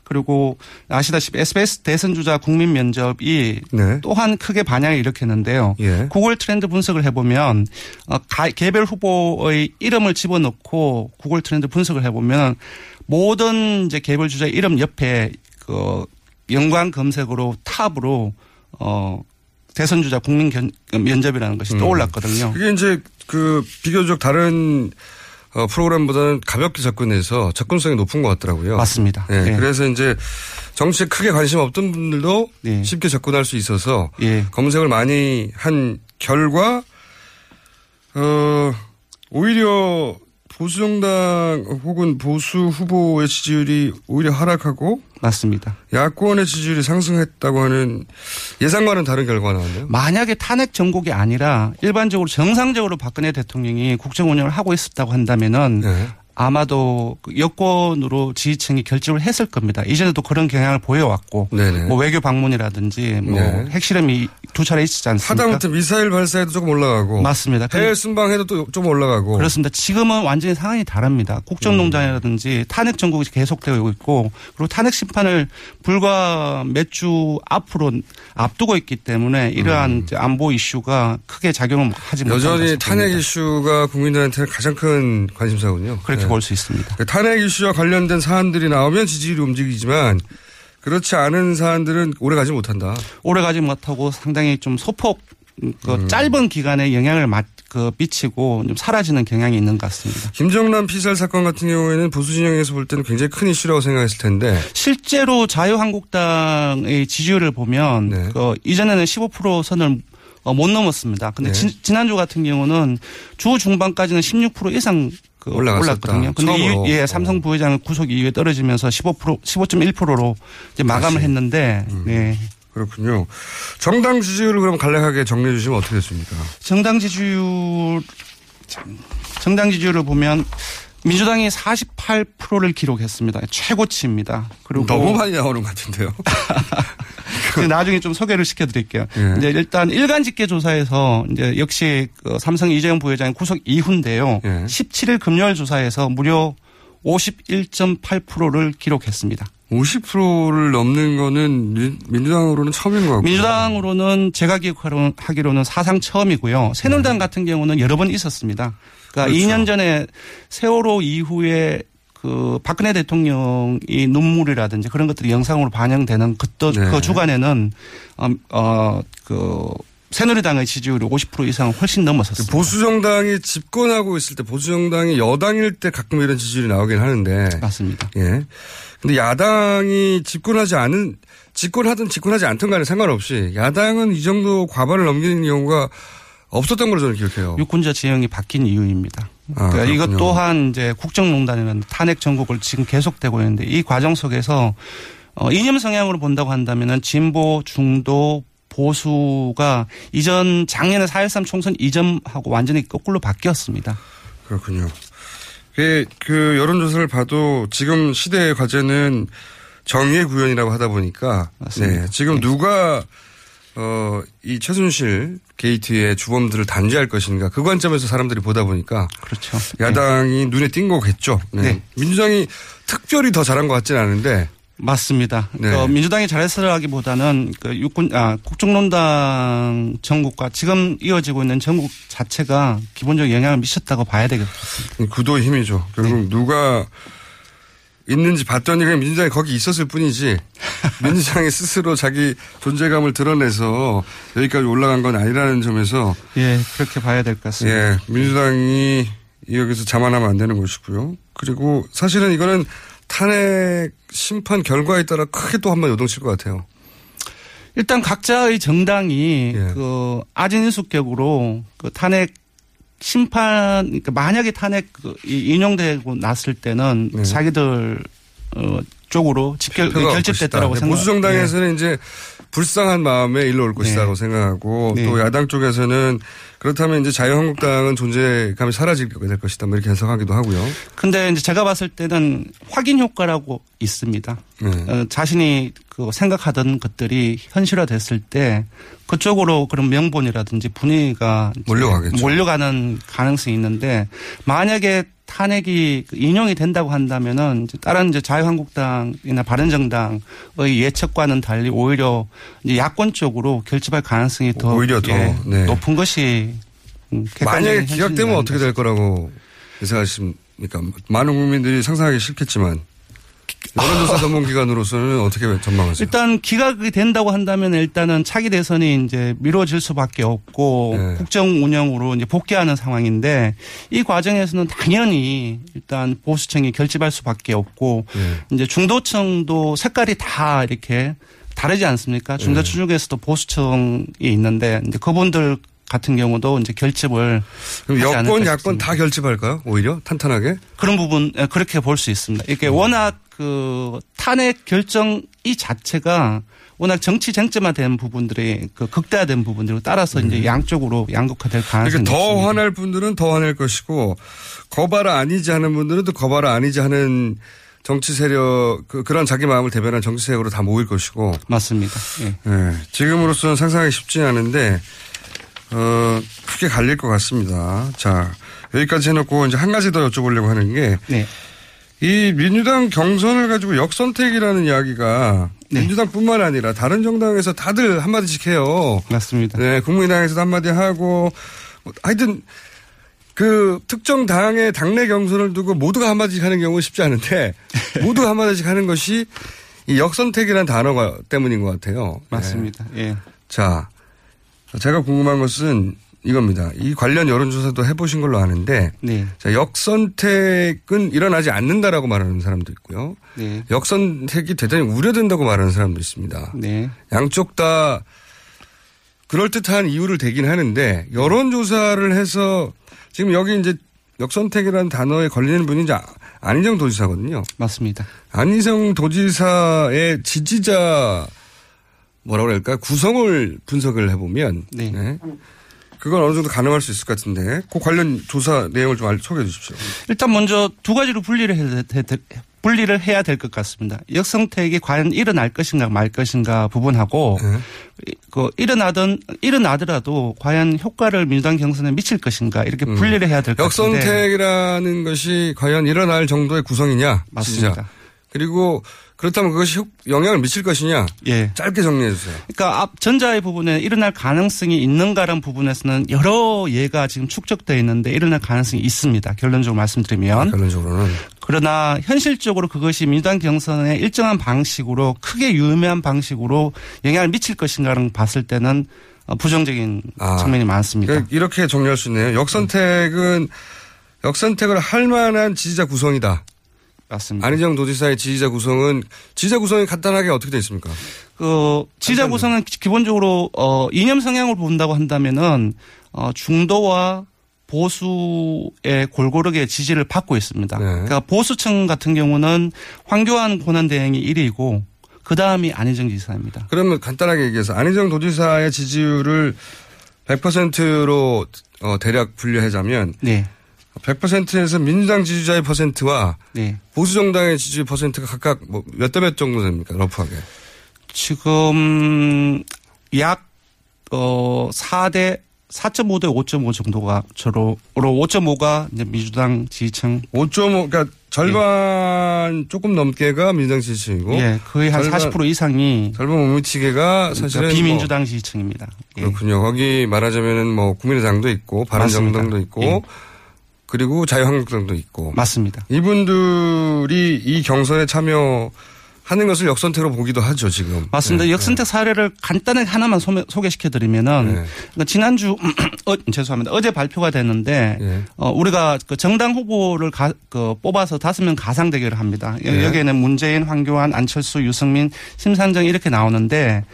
그리고 아시다시피 SBS 대선 주자 국민 면접이
네.
또한 크게 반향을 일으켰는데요.
예.
구글 트렌드 분석을 해보면 어, 가- 개별 후보의 이름을 집어넣고 구글 트렌드 분석을 해보면 모든 이제 개별 주자 이름 옆에 그 연관 검색으로 탑으로 어 대선 주자 국민 견- 면접이라는 것이
음.
떠올랐거든요.
그게 이제 그 비교적 다른 어, 프로그램보다는 가볍게 접근해서 접근성이 높은 것 같더라고요.
맞습니다.
예,
예.
그래서 이제 정치에 크게 관심 없던 분들도
예.
쉽게 접근할 수 있어서
예.
검색을 많이 한 결과 어 오히려 보수 정당 혹은 보수 후보의 지지율이 오히려 하락하고
맞습니다.
야권의 지지율이 상승했다고 하는 예상과는 다른 결과가 나왔네요.
만약에 탄핵 정국이 아니라 일반적으로 정상적으로 박근혜 대통령이 국정 운영을 하고 있었다고 한다면은
네.
아마도 그 여권으로 지지층이 결집을 했을 겁니다. 이전에도 그런 경향을 보여왔고
네네.
뭐 외교 방문이라든지 뭐
네.
핵실험이 두 차례 있지 않습니까?
하다못해 미사일 발사에도 조금 올라가고.
맞습니다.
해외 순방해도 또 좀 올라가고.
그렇습니다. 지금은 완전히 상황이 다릅니다. 국정농단이라든지 탄핵 전국이 계속되고 있고 그리고 탄핵 심판을 불과 몇 주 앞으로 앞두고 있기 때문에 이러한 이제 안보 이슈가 크게 작용을 하지
음. 여전히 탄핵 이슈가 국민들한테 가장 큰 관심사군요.
그렇게
네.
볼수 있습니다.
그 탄핵 이슈와 관련된 사안들이 나오면 지지율이 움직이지만 그렇지 않은 사안들은 오래 가지 못한다.
오래 가지 못하고 상당히 좀 소폭 그
음.
짧은 기간에 영향을 맞, 그 미치고 좀 사라지는 경향이 있는 것 같습니다.
김정남 피살 사건 같은 경우에는 보수 진영에서 볼 때는 굉장히 큰 이슈라고 생각했을 텐데
실제로 자유한국당의 지지율을 보면
네.
그 이전에는 15% 선을 어, 못 넘었습니다. 근데
네.
지, 난주 같은 경우는 주 중반까지는 16% 이상 그. 올랐거든요. 근데. 이, 예, 삼성 부회장 구속 이후에 떨어지면서 15% 15.1%로 이제 마감을
다시.
했는데 네.
그렇군요. 정당 지지율을 그럼 간략하게 정리해 주시면 어떻게 됐습니까?
정당 지지율 정당 지지율을 보면 민주당이 48%를 기록했습니다. 최고치입니다. 그리고
너무 많이 나오는 것 같은데요.
그 나중에 좀 소개를 시켜드릴게요.
예.
이제 일단 일간 집계 조사에서 이제 역시 그 삼성 이재용 부회장의 구속 이후인데요.
예.
17일 금요일 조사에서 무려 51.8%를 기록했습니다.
50%를 넘는 거는 민- 민주당으로는 처음인 것 같고.
민주당으로는 제가 기억하기로는 사상 처음이고요. 새누리당 같은 경우는 여러 번 있었습니다. 그러니까
네. 그렇죠.
2년 전에 세월호 이후에 그 박근혜 대통령이 눈물이라든지 그런 것들이 영상으로 반영되는 그때
네.
그 주간에는 어그 새누리당의 지지율이 50% 이상 훨씬 넘었었습니다.
보수 정당이 집권하고 있을 때 보수 정당이 여당일 때 가끔 이런 지지율이 나오긴 하는데.
맞습니다.
예. 근데 야당이 집권하지 않은 집권하든 집권하지 않든 간에 상관없이 야당은 이 정도 과반을 넘기는 경우가 없었던 걸로 저는 기억해요.
유권자 지형이 바뀐 이유입니다.
아,
그러니까 이것. 또한 이제 국정농단이라는 탄핵 전국을 지금 계속되고 있는데 이 과정 속에서 어, 이념 성향으로 본다고 한다면은 진보, 중도, 보수가 이전 작년에 4.13 총선 이전하고 완전히 거꾸로 바뀌었습니다.
그렇군요. 그, 그 여론조사를 봐도 지금 시대의 과제는 정의의 구현이라고 하다 보니까
맞습니다.
네, 지금 누가 어, 이 최순실 게이트의 주범들을 단죄할 것인가 그 관점에서 사람들이 보다 보니까
그렇죠.
야당이 눈에 띈 거겠죠. 네.
네.
민주당이 특별히 더 잘한 것 같지는 않은데
맞습니다.
네.
그 민주당이 잘했으라기보다는 그 육군 아 국정농단 전국과 지금 이어지고 있는 전국 자체가 기본적 영향을 미쳤다고 봐야 되겠습니다.
구도의 힘이죠. 결국 누가 있는지 봤더니 그냥 민주당이 거기 있었을 뿐이지 민주당이 스스로 자기 존재감을 드러내서 여기까지 올라간 건 아니라는 점에서
예, 그렇게 봐야 될 것 같습니다.
예, 민주당이 여기서 자만하면 안 되는 것이고요. 그리고 사실은 이거는 탄핵 심판 결과에 따라 크게 또 한 번 요동칠 것 같아요.
일단 각자의 정당이
예.
그 아진인수격으로 그 탄핵 심판 그러니까 만약에 탄핵 그 이- 인용되고 났을 때는
네.
자기들 어 쪽으로 집결
올
결집됐다라고. 생각.
보수 정당에서는 이제 불쌍한 마음에 일로 올 것이다라고 생각하고
네.
또 야당 쪽에서는 그렇다면 이제 자유한국당은 존재감이 사라지게 될 것이다. 뭐 이렇게 해석하기도 하고요.
근데 이제 제가 봤을 때는 확인 효과라고 있습니다.
네.
어, 자신이 그 생각하던 것들이 현실화됐을 때 그쪽으로 그런 명분이라든지 분위기가
몰려가겠죠.
몰려가는 가능성이 있는데 만약에 탄핵이 그 인용이 된다고 한다면은 이제 다른 이제 자유한국당이나 바른정당의 예측과는 달리 오히려 이제 야권 쪽으로 결집할 가능성이 더,
오히려 더,
예,
네.
높은 것이 음,
만약에 기각되면 어떻게 될 거라고 예상하십니까? 많은 국민들이 상상하기 싫겠지만 여론조사 전문기관으로서는 어떻게 전망하세요?
일단 기각이 된다고 한다면 일단은 차기 대선이 이제 미뤄질 수밖에 없고
네.
국정 운영으로 이제 복귀하는 상황인데 이 과정에서는 당연히 일단 보수층이 결집할 수밖에 없고
네.
이제 중도층도 색깔이 다 이렇게 다르지 않습니까? 중도층 중에서도 보수층이 있는데 이제 그분들 같은 경우도 이제 결집을
그럼 여권, 야권.
다
결집할까요? 오히려 탄탄하게?
그런 부분 예, 그렇게 볼 수 있습니다. 이게 워낙 그 탄핵 결정 이 자체가 워낙 정치 쟁점화된 부분들이 그 극대화된 부분들을 따라서 이제 양쪽으로 양극화될 가능성이
그러니까 더
높습니다.
화날 분들은 더 화낼 것이고 거봐라 아니지 하는 분들은 또 거봐라 아니지 하는 정치 세력 그, 그런 자기 마음을 대변한 정치 세력으로 다 모일 것이고
맞습니다. 예.
네, 지금으로서는 상상하기 쉽지 않은데 어, 크게 갈릴 것 같습니다. 자 여기까지 해놓고 이제 한 가지 더 여쭤보려고 하는 게
네.
이 민주당 경선을 가지고 역선택이라는 이야기가
네.
민주당뿐만 아니라 다른 정당에서 다들 한마디씩 해요.
맞습니다.
네, 국민당에서도 한마디 하고 뭐 하여튼 그 특정 당의 당내 경선을 두고 모두가 한마디씩 하는 경우는 쉽지 않은데 모두가 한마디씩 하는 것이 이 역선택이라는 단어가 때문인 것 같아요.
맞습니다. 예.
자, 제가 궁금한 것은 이겁니다. 이 관련 여론조사도 해보신 걸로 아는데
네.
자, 역선택은 일어나지 않는다라고 말하는 사람도 있고요.
네.
역선택이 대단히 우려된다고 말하는 사람도 있습니다.
네.
양쪽 다 그럴듯한 이유를 대긴 하는데 여론조사를 해서 지금 여기 이제 역선택이라는 단어에 걸리는 분이 이제 안희정 도지사거든요.
맞습니다.
안희정 도지사의 지지자 뭐라고 그럴까 구성을 분석을 해보면
네.
네. 그건 어느 정도 가능할 수 있을 것 같은데 그 관련 조사 내용을 좀 알- 소개해 주십시오.
일단 먼저 두 가지로 분리를 해야 될, 분리를 해야 될 것 같습니다. 역선택이 과연 일어날 것인가 말 것인가 부분하고 그 일어나던 일어나더라도 과연 효과를 민주당 경선에 미칠 것인가 이렇게 분리를 해야 될것 같은데
역선택이라는 것이 과연 일어날 정도의 구성이냐
맞습니다.
지지자. 그리고 그렇다면 그것이 효- 영향을 미칠 것이냐
예.
짧게 정리해 주세요.
그러니까 앞 전자의 부분에 일어날 가능성이 있는가라는 부분에서는 여러 예가 지금 축적되어 있는데 일어날 가능성이 있습니다. 결론적으로 말씀드리면.
결론적으로는.
그러나 현실적으로 그것이 민주당 경선에 일정한 방식으로 크게 유의미한 방식으로 영향을 미칠 것인가를 봤을 때는 어, 부정적인
아.
측면이 많습니다.
그러니까 이렇게 정리할 수 있네요. 역선택은 역선택을 할 만한 지지자 구성이다.
맞습니다.
안희정 도지사의 지지자 구성은 지지자 구성이 간단하게 어떻게 되어 있습니까?
그 지지자 구성은 기- 기본적으로 어 이념 성향을 본다고 한다면은 어 중도와 보수의 골고루게 지지를 받고 있습니다. 그러니까 보수층 같은 경우는 황교안 권한대행이 1위고 그 다음이 안희정 지사입니다.
그러면 간단하게 얘기해서 안희정 도지사의 지지율을 100%로 어, 대략 분류하자면
네.
100%에서 민주당 지지자의 퍼센트와
네.
보수 정당의 지지 퍼센트가 각각 뭐 몇대 몇 정도 됩니까? 러프하게.
지금 약, 어, 4대, 4.5대 5.5 정도가 저로, 5.5가 이제 민주당 지지층.
5.5, 그러니까 절반 조금 넘게가 민주당 지지층이고.
예, 거의 한
절반-
40% 이상이.
절반 못 미치게가 사실은
그러니까 비민주당 지지층입니다. 예.
그렇군요. 거기 말하자면은 뭐 국민의당도 있고 바른정당도. 있고
예.
그리고 자유한국당도 있고
맞습니다.
이분들이 이 경선에 참여 하는 것을 역선택으로 보기도 하죠 지금.
맞습니다.
네.
역선택 사례를 간단하게 하나만 소개, 시켜 드리면은
네.
그러니까 지난주 어, 죄송합니다. 어제 발표가 됐는데
네.
어, 우리가 그 정당 후보를 가, 그 뽑아서 다섯 명 가상 대결을 합니다. 여-
네.
여기에는 문재인, 황교안, 안철수, 유승민, 심상정 이렇게 나오는데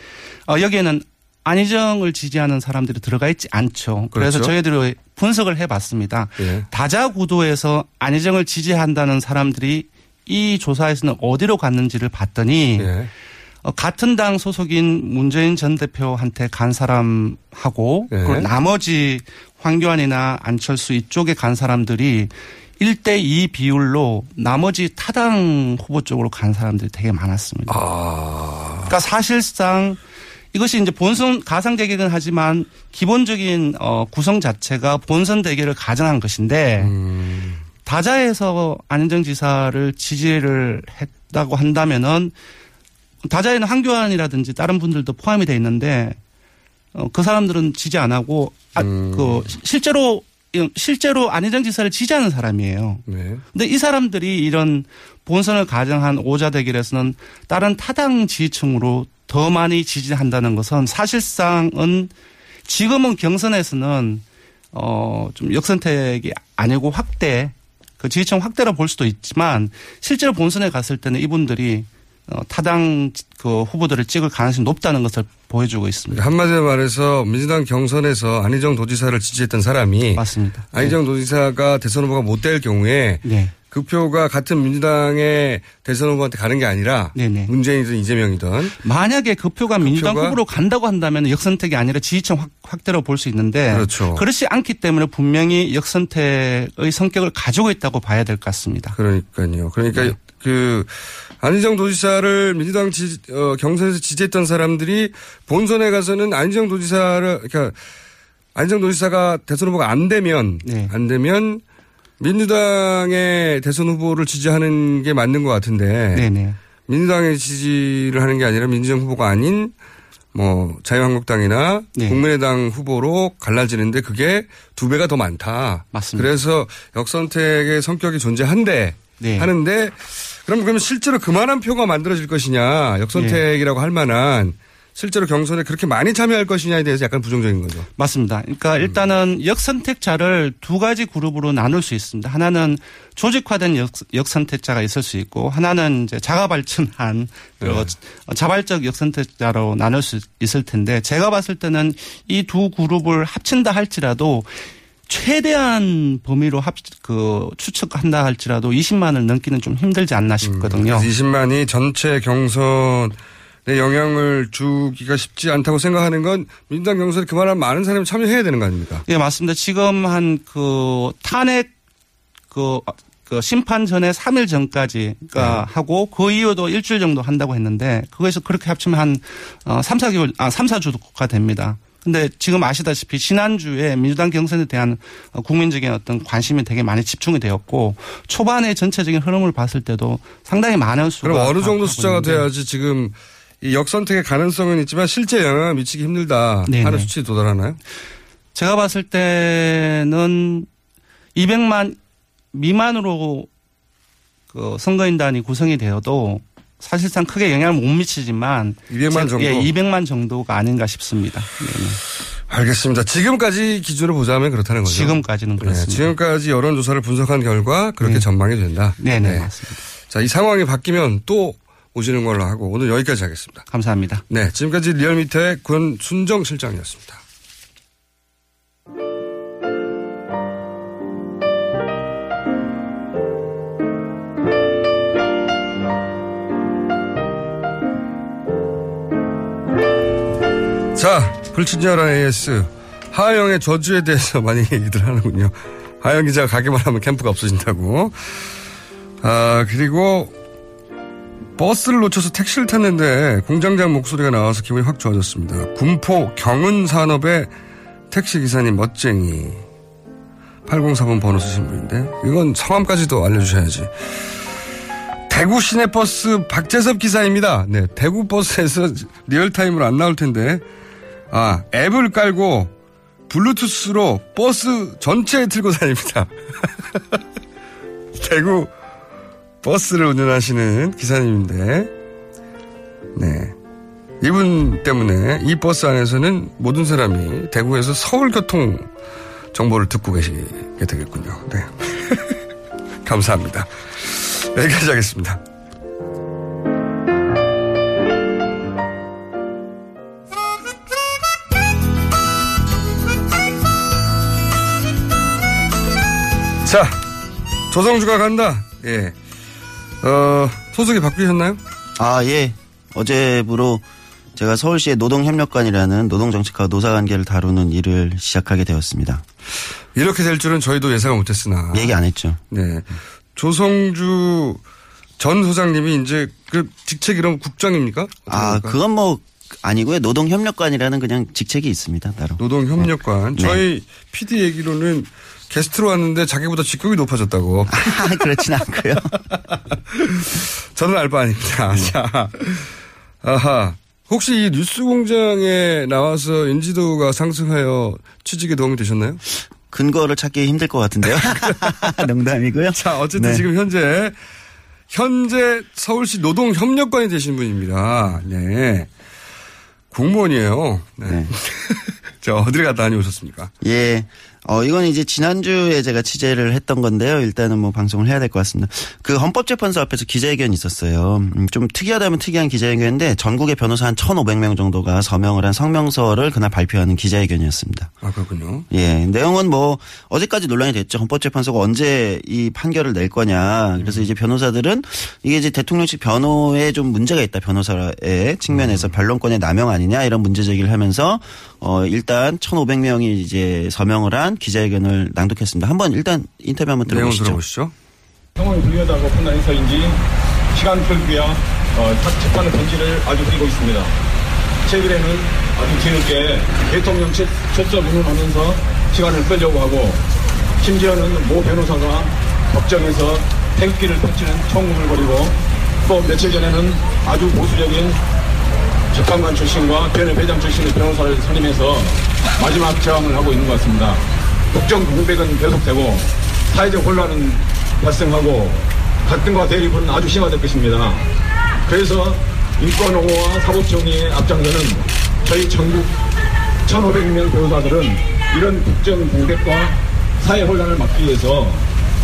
어, 여기에는 안희정을 지지하는 사람들이 들어가 있지 않죠. 그래서
그렇죠.
저희들이 분석을 해봤습니다.
예.
다자 구도에서 안희정을 지지한다는 사람들이 이 조사에서는 어디로 갔는지를 봤더니
예.
어, 같은 당 소속인 문재인 전 대표한테 간 사람하고
네.
그리고 나머지 황교안이나 안철수 이쪽에 간 사람들이 1대2 비율로 나머지 타당 후보 쪽으로 간 사람들이 되게 많았습니다.
아.
그러니까 사실상 이것이 이제 본선 가상 대결은 하지만 기본적인 어 구성 자체가 본선 대결을 가정한 것인데
음.
다자에서 안희정 지사를 지지를 했다고 한다면은 다자에는 황교안이라든지 다른 분들도 포함이 돼 있는데 어, 그 사람들은 지지 안 하고 아,
음.
그 실제로 실제로 안희정 지사를 지지하는 사람이에요.
네.
근데 이 사람들이 이런 본선을 가정한 오자 대결에서는 다른 타당 지지층으로 더 많이 지지한다는 것은 사실상은 지금은 경선에서는 어 좀 역선택이 아니고 확대 그 지지층 확대로 볼 수도 있지만 실제로 본선에 갔을 때는 이분들이 어 타당 그 후보들을 찍을 가능성이 높다는 것을 보여주고 있습니다.
한마디로 말해서 민주당 경선에서 안희정 도지사를 지지했던 사람이
맞습니다.
안희정 도지사가 대선 후보가 못 될 경우에
네.
그 표가 같은 민주당의 대선 후보한테 가는 게 아니라
네네.
문재인이든 이재명이든
만약에 그 표가 민주당
표가?
후보로 간다고 한다면 역선택이 아니라 지지층 확, 확대로 볼 수 있는데
그렇죠.
그렇지 않기 때문에 분명히 역선택의 성격을 가지고 있다고 봐야 될 것 같습니다.
그러니까요. 그러니까 그 안희정 도지사를 민주당 지, 어, 경선에서 지지했던 사람들이 본선에 가서는 안희정 도지사를 그러니까 안희정 도지사가 대선 후보가 안 되면
네.
안 되면 민주당의 대선 후보를 지지하는 게 맞는 것 같은데
네네.
민주당의 지지를 하는 게 아니라 민주당 후보가 아닌 뭐 자유한국당이나
네.
국민의당 후보로 갈라지는데 그게 두 배가 더 많다.
맞습니다.
그래서 역선택의 성격이 존재한데
네.
하는데 그럼 그러면 실제로 그만한 표가 만들어질 것이냐 역선택이라고 할 만한 실제로 경선에 그렇게 많이 참여할 것이냐에 대해서 약간 부정적인 거죠.
맞습니다. 그러니까 일단은 역선택자를 두 가지 그룹으로 나눌 수 있습니다. 하나는 조직화된 역, 역선택자가 있을 수 있고 하나는 이제 자가 발전한 그 자발적 역선택자로 나눌 수 있을 텐데 제가 봤을 때는 이 두 그룹을 합친다 할지라도 최대한 범위로 합, 그, 추측한다 할지라도 20만을 넘기는 좀 힘들지 않나 싶거든요.
20만이 전체 경선에 영향을 주기가 쉽지 않다고 생각하는 건 민주당 경선에 그만한 많은 사람이 참여해야 되는 거 아닙니까?
예, 맞습니다. 지금 한 그 탄핵 그, 그 심판 전에 3일 전까지 가 하고 그 이후도 일주일 정도 한다고 했는데 그거에서 그렇게 합치면 한 어, 3, 4개월, 아, 3, 4주가 됩니다. 근데 지금 아시다시피 지난주에 민주당 경선에 대한 어, 국민적인 어떤 관심이 되게 많이 집중이 되었고 초반에 전체적인 흐름을 봤을 때도 상당히 많은 수가
그럼 어느 정도 숫자가
있는데
돼야지 지금 이 역선택의 가능성은 있지만 실제 영향을 미치기 힘들다
네네.
하는 수치에 도달하나요?
제가 봤을 때는 200만 미만으로 그 선거인단이 구성이 되어도 사실상 크게 영향을 못 미치지만
200만
제-
정도?
예, 200만 정도가 아닌가 싶습니다. 네네.
알겠습니다. 지금까지 기준으로 보자면 그렇다는 거죠.
지금까지는
네,
그렇습니다.
지금까지 여론조사를 분석한 결과 그렇게
네.
전망이 된다.
네네 맞습니다.
자, 이 상황이 바뀌면 또 오시는 걸로 하고 오늘 여기까지 하겠습니다.
감사합니다.
네, 지금까지 리얼미터의 권순정 실장이었습니다. 자, 불친절한 AS. 하영의 저주에 대해서 많이 얘기들 하는군요. 하영 기자가 가기만 하면 캠프가 없어진다고. 아, 그리고 버스를 놓쳐서 택시를 탔는데 공장장 목소리가 나와서 기분이 확 좋아졌습니다. 군포 경은 산업의 택시 기사님 멋쟁이. 804번 번호 쓰신 분인데 이건 성함까지도 알려주셔야지. 대구 시내버스 박재섭 기사입니다. 네, 대구 버스에서 real time으로 안 나올 텐데 아 앱을 깔고 블루투스로 버스 전체에 틀고 다닙니다. 대구 버스를 운전하시는 기사님인데, 네. 이분 때문에 이 버스 안에서는 모든 사람이 대구에서 서울 교통 정보를 듣고 계시게 되겠군요. 네. 감사합니다. 여기까지 하겠습니다. 자, 조성주가 간다. 예. 어, 소속이 바뀌셨나요?
아, 예. 어제부로 제가 서울시의 노동협력관이라는 노동정책과 노사관계를 다루는 일을 시작하게 되었습니다.
이렇게 될 줄은 저희도 예상을 못했으나.
얘기 안 했죠.
네. 조성주 전 소장님이 이제 그 직책 이름 국장입니까?
아, 그건 뭐 아니고요. 노동협력관이라는 그냥 직책이 있습니다. 따로.
노동협력관.
네.
저희 PD 얘기로는 게스트로 왔는데 자기보다 직급이 높아졌다고.
그렇진 않고요.
저는 알 바 아닙니다.
네.
자, 아하. 혹시 이 뉴스 공장에 나와서 인지도가 상승하여 취직에 도움이 되셨나요?
근거를 찾기 힘들 것 같은데요. 농담이고요.
자, 어쨌든
네.
지금 현재 현재 서울시 노동협력관이 되신 분입니다. 네. 공무원이에요. 네. 자, 어디를 갔다 다녀오셨습니까?
예. 어, 이건 이제 지난주에 제가 취재를 했던 건데요. 일단은 뭐 방송을 해야 될 것 같습니다. 그 헌법재판소 앞에서 기자회견이 있었어요. 음, 좀 특이하다면 특이한 기자회견인데 전국의 변호사 한 1,500명 정도가 서명을 한 성명서를 그날 발표하는 기자회견이었습니다.
아, 그렇군요.
예. 내용은 뭐 어제까지 논란이 됐죠. 헌법재판소가 언제 이 판결을 낼 거냐. 그래서 이제 변호사들은 이게 이제 대통령직 변호에 좀 문제가 있다. 변호사의 측면에서 변론권의 남용 아니냐 이런 문제 제기를 하면서 어 일단 1,500명이 이제 서명을 한 기자회견을 낭독했습니다. 한번 일단 인터뷰 한번 들어보시죠.
들어보시죠.
상황이 불리하다고 판단해서인지
시간 끌기와 어, 재판의 본질을 아주 그리고 있습니다. 최근에는 아주 뒤늦게 대통령 최, 최저 문문하면서 시간을 끌려고 하고 심지어는 모 변호사가 법정에서 태극기를 펼치는 청문을 벌이고 또 며칠 전에는 아주 보수적인 재판관 출신과 변협 회장 출신의 변호사를 선임해서 마지막 저항을 하고 있는 것 같습니다. 국정 공백은 계속되고 사회적 혼란은 발생하고 갈등과 대립은 아주 심화될 것입니다. 그래서 인권옹호와 사법정의의 앞장서는 저희 전국 1,500명 변호사들은 이런 국정 공백과 사회 혼란을 막기 위해서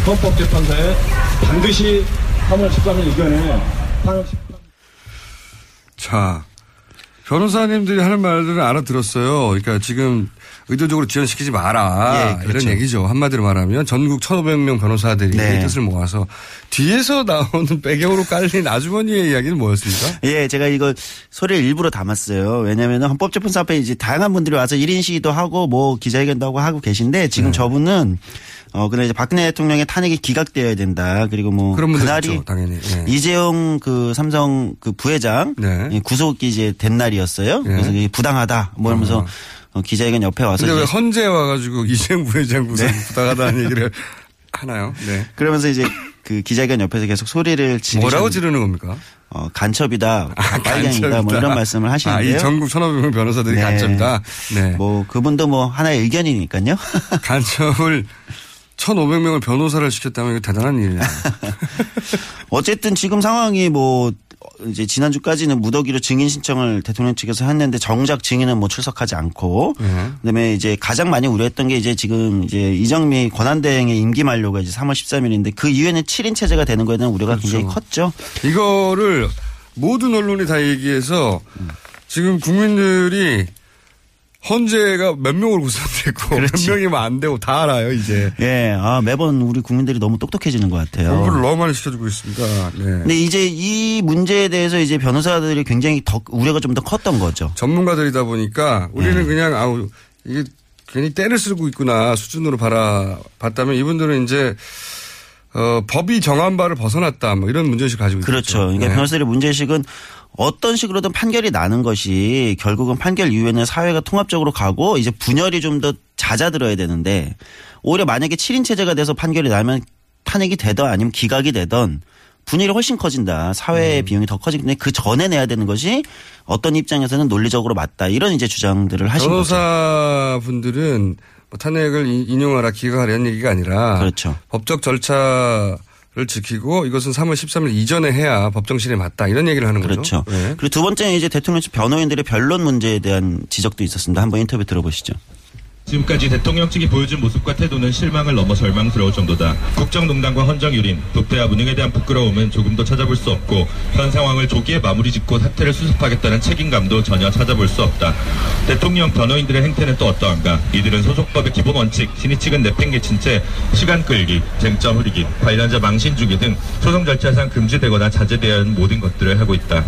헌법재판소에 반드시 3월 13일 이전에 8월 10일
자, 변호사님들이 하는 말들은 알아들었어요. 그러니까 지금 의도적으로 지연시키지 마라.
예, 그렇죠.
이런 얘기죠. 한마디로 말하면 전국 1,500명 변호사들이
네.
뜻을 모아서 뒤에서 나오는 배경으로 깔린 아주머니의 이야기는 뭐였습니까?
예, 제가 이거 소리를 일부러 담았어요. 왜냐하면 헌법재판소 앞에 이제 다양한 분들이 와서 1인 시위도 하고 뭐 기자회견도 하고 하고 계신데
네.
지금 저분은 어, 근데 이제 박근혜 대통령의 탄핵이 기각되어야 된다. 그리고 뭐
그런
그날이
있죠, 당연히. 예.
이재용 그 삼성 그 부회장
네.
이 구속이 이제 된 날이었어요. 그래서 이게 부당하다 뭐 이러면서 어, 기자회견 옆에 와서
근데 왜 헌재 와가지고 이재용 부회장 구속
네.
부탁하다는 얘기를 하나요? 네.
그러면서 이제 그 기자회견 옆에서 계속 소리를 지르
뭐라고 지르는 겁니까?
어, 간첩이다, 빨갱이다, 뭐. 이런 말씀을 하시는데요.
아, 이 전국 1,500명 변호사들이
네.
간첩이다. 네.
뭐 그분도 뭐 하나의 의견이니까요.
간첩을 1,500명을 변호사를 시켰다면 이거 대단한 일이야.
어쨌든 지금 상황이 뭐 이제 지난주까지는 무더기로 증인 신청을 대통령 측에서 했는데 정작 증인은 뭐 출석하지 않고
네.
그다음에 이제 가장 많이 우려했던 게 이제 지금 이제 이정미 권한대행의 임기 만료가 이제 3월 13일인데 그 이후에는 7인 체제가 되는 거에 대한 우려가 굉장히 컸죠.
이거를 모든 언론이 다 얘기해서 지금 국민들이 헌재가 몇 명으로 구성됐고 몇 명이면 안 되고 다 알아요 이제.
예, 아 매번 우리 국민들이 너무 똑똑해지는 것 같아요.
공부를 너무 많이 시켜주고 있습니다. 네.
근데 이제 이 문제에 대해서 이제 변호사들이 굉장히 더 우려가 좀 더 컸던 거죠.
전문가들이다 보니까 우리는
네.
그냥 아우 이게 괜히 때를 쓰고 있구나 수준으로 바라봤다면 이분들은 이제 어, 법이 정한 바를 벗어났다 뭐 이런 문제의식 가지고
그렇죠.
있죠.
그러니까
네.
변호사들의 문제의식은 어떤 식으로든 판결이 나는 것이 결국은 판결 이후에는 사회가 통합적으로 가고 이제 분열이 좀 더 잦아들어야 되는데 오히려 만약에 7인 체제가 돼서 판결이 나면 탄핵이 되던 아니면 기각이 되던 분열이 훨씬 커진다.
음.
사회의 비용이 더 커지는데 그 전에 내야 되는 것이 어떤 입장에서는 논리적으로 맞다. 이런 이제 주장들을 하신 거죠.
변호사분들은 뭐 탄핵을 인- 인용하라 기각하라 이런 얘기가 아니라
그렇죠.
법적 절차 를 지키고 이것은 3월 13일 이전에 해야 법정실에 맞다 이런 얘기를 하는 거죠.
그렇죠.
네.
그리고 두 번째는 이제 대통령 측 변호인들의 변론 문제에 대한 지적도 있었습니다. 한번 인터뷰 들어보시죠.
지금까지 대통령 측이 보여준 모습과 태도는 실망을 넘어 절망스러울 정도다. 국정농단과 헌정유린, 부패와 무능에 대한 부끄러움은 조금도 찾아볼 수 없고 현 상황을 조기에 마무리 짓고 사태를 수습하겠다는 책임감도 전혀 찾아볼 수 없다. 대통령 변호인들의 행태는 또 어떠한가? 이들은 소속법의 기본 원칙, 신의 측은 내팽개친 채 시간 끌기, 쟁점 흐리기, 관련자 망신 주기 등 소송 절차상 금지되거나 자제되어야 하는 모든 것들을 하고 있다.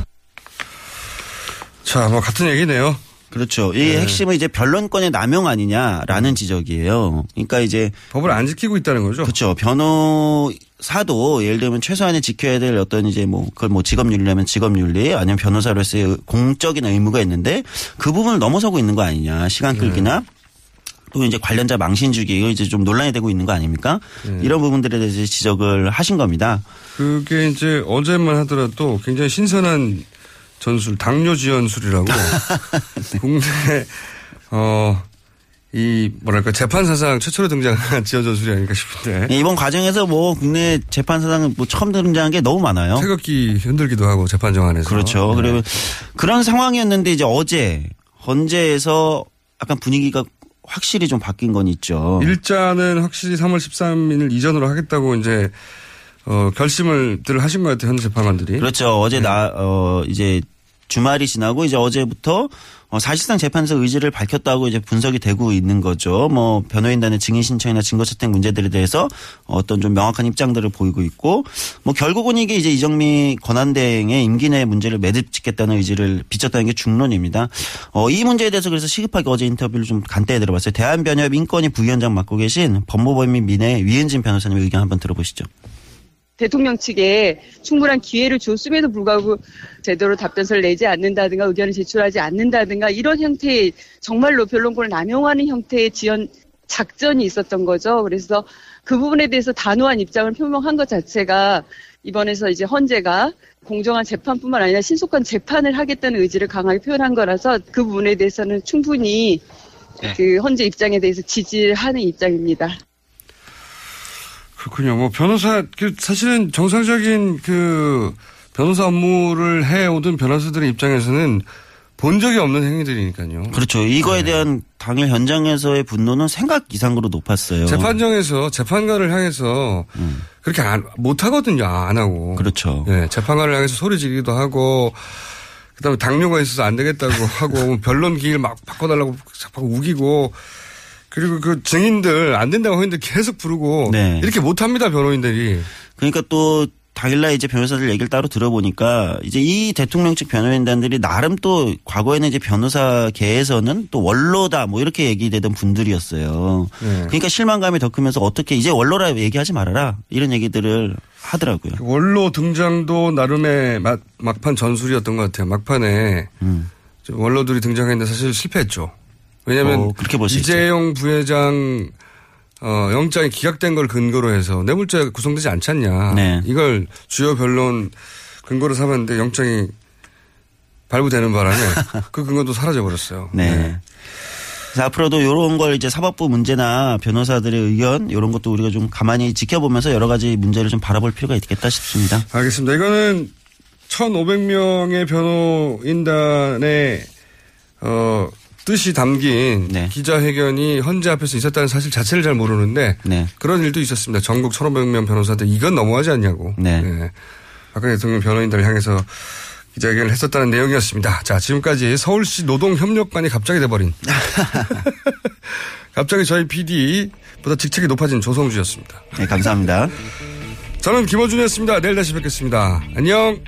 자, 뭐 같은 얘기네요.
그렇죠. 이 핵심은 이제 변론권의 남용 아니냐라는 지적이에요. 그러니까 이제
법을 안 지키고 있다는 거죠.
그렇죠. 변호사도 예를 들면 최소한의 지켜야 될 어떤 이제 뭐 그걸 뭐 직업윤리라면 직업윤리 아니면 변호사로서의 공적인 의무가 있는데 그 부분을 넘어서고 있는 거 아니냐. 시간 끌기나 또 이제 관련자 망신 주기 이거 이제 좀 논란이 되고 있는 거 아닙니까? 이런 부분들에 대해서 지적을 하신 겁니다.
그게 이제 어제만 하더라도 굉장히 신선한 전술, 당뇨 지연술이라고 국내 어, 이 뭐랄까 재판 사상 최초로 등장한 지연 전술이 아닐까 싶은데
네, 이번 과정에서 뭐 국내 재판사상 뭐 처음 등장한 게 너무 많아요.
태극기 흔들기도 하고 재판 정안에서
그렇죠.
네.
그리고 그런 상황이었는데 이제 어제 헌재에서 약간 분위기가 확실히 좀 바뀐 건 있죠.
일자는 확실히 3월 13일 이전으로 하겠다고 이제 어, 결심을 들 하신 것 같아요 현 재판관들이.
그렇죠. 어제 나, 어, 이제 주말이 지나고 이제 어제부터 어, 사실상 재판에서 의지를 밝혔다고 이제 분석이 되고 있는 거죠. 뭐 변호인단의 증인 신청이나 증거 채택 문제들에 대해서 어떤 좀 명확한 입장들을 보이고 있고 뭐 결국은 이게 이제 이정미 권한대행의 임기 내 문제를 매듭 짓겠다는 의지를 비쳤다는 게 중론입니다. 어, 이 문제에 대해서 그래서 시급하게 어제 인터뷰를 좀 간단히 들어봤어요. 대한변협 인권위 부위원장 맡고 계신 법무법인 민의 위은진 변호사님의 의견 한번 들어보시죠.
대통령 측에 충분한 기회를 줬음에도 불구하고 제대로 답변서를 내지 않는다든가 의견을 제출하지 않는다든가 이런 형태의 정말로 변론권을 남용하는 형태의 지연 작전이 있었던 거죠. 그래서 그 부분에 대해서 단호한 입장을 표명한 것 자체가 이번에서 이제 헌재가 공정한 재판뿐만 아니라 신속한 재판을 하겠다는 의지를 강하게 표현한 거라서 그 부분에 대해서는 충분히 그 헌재 입장에 대해서 지지를 하는 입장입니다.
그렇군요. 뭐 변호사 그 사실은 정상적인 그 변호사 업무를 해오던 변호사들의 입장에서는 본 적이 없는 행위들이니까요.
그렇죠. 이거에 대한 당일 현장에서의 분노는 생각 이상으로 높았어요.
재판정에서 재판관을 향해서 그렇게 안, 못 하거든요. 안 하고.
그렇죠.
예, 재판관을 향해서 소리 지르기도 하고 그다음에 당뇨가 있어서 안 되겠다고 하고 뭐 변론 기일 막 바꿔달라고 자꾸 우기고 그리고 그 증인들 안 된다고 하는데 계속 부르고
네.
이렇게 못 합니다 변호인들이.
그러니까 또 당일날 이제 변호사들 얘기를 따로 들어보니까 이제 이 대통령 측 변호인단들이 나름 또 과거에는 이제 변호사계에서는 또 원로다 뭐 이렇게 얘기되던 분들이었어요.
네.
그러니까 실망감이 더 크면서 어떻게 이제 원로라 얘기하지 말아라 이런 얘기들을 하더라고요.
원로 등장도 나름의 막, 막판 전술이었던 것 같아요. 막판에
음.
좀 원로들이 등장했는데 사실 실패했죠. 왜냐하면
어, 그렇게 볼수.
이재용 부회장 어, 영장이 기각된 걸 근거로 해서 뇌물죄가 구성되지 않지 않냐.
네.
이걸 주요 변론 근거로 삼았는데 영장이 발부되는 바람에 그 근거도 사라져 버렸어요.
네. 그래서 앞으로도 이런 걸 이제 사법부 문제나 변호사들의 의견 이런 것도 우리가 좀 가만히 지켜보면서 여러 가지 문제를 좀 바라볼 필요가 있겠다 싶습니다.
알겠습니다. 이거는 1,500명의 변호인단의 어, 뜻이 담긴
네.
기자회견이 헌재 앞에서 있었다는 사실 자체를 잘 모르는데
네.
그런 일도 있었습니다. 전국 1,500명 변호사들 이건 너무하지 않냐고.
네.
박근혜 대통령 변호인들을 향해서 기자회견을 했었다는 내용이었습니다. 자, 지금까지 서울시 노동협력관이 갑자기 돼버린. 갑자기 저희 PD보다 직책이 높아진 조성주였습니다.
네, 감사합니다.
저는 김호준이었습니다. 내일 다시 뵙겠습니다. 안녕.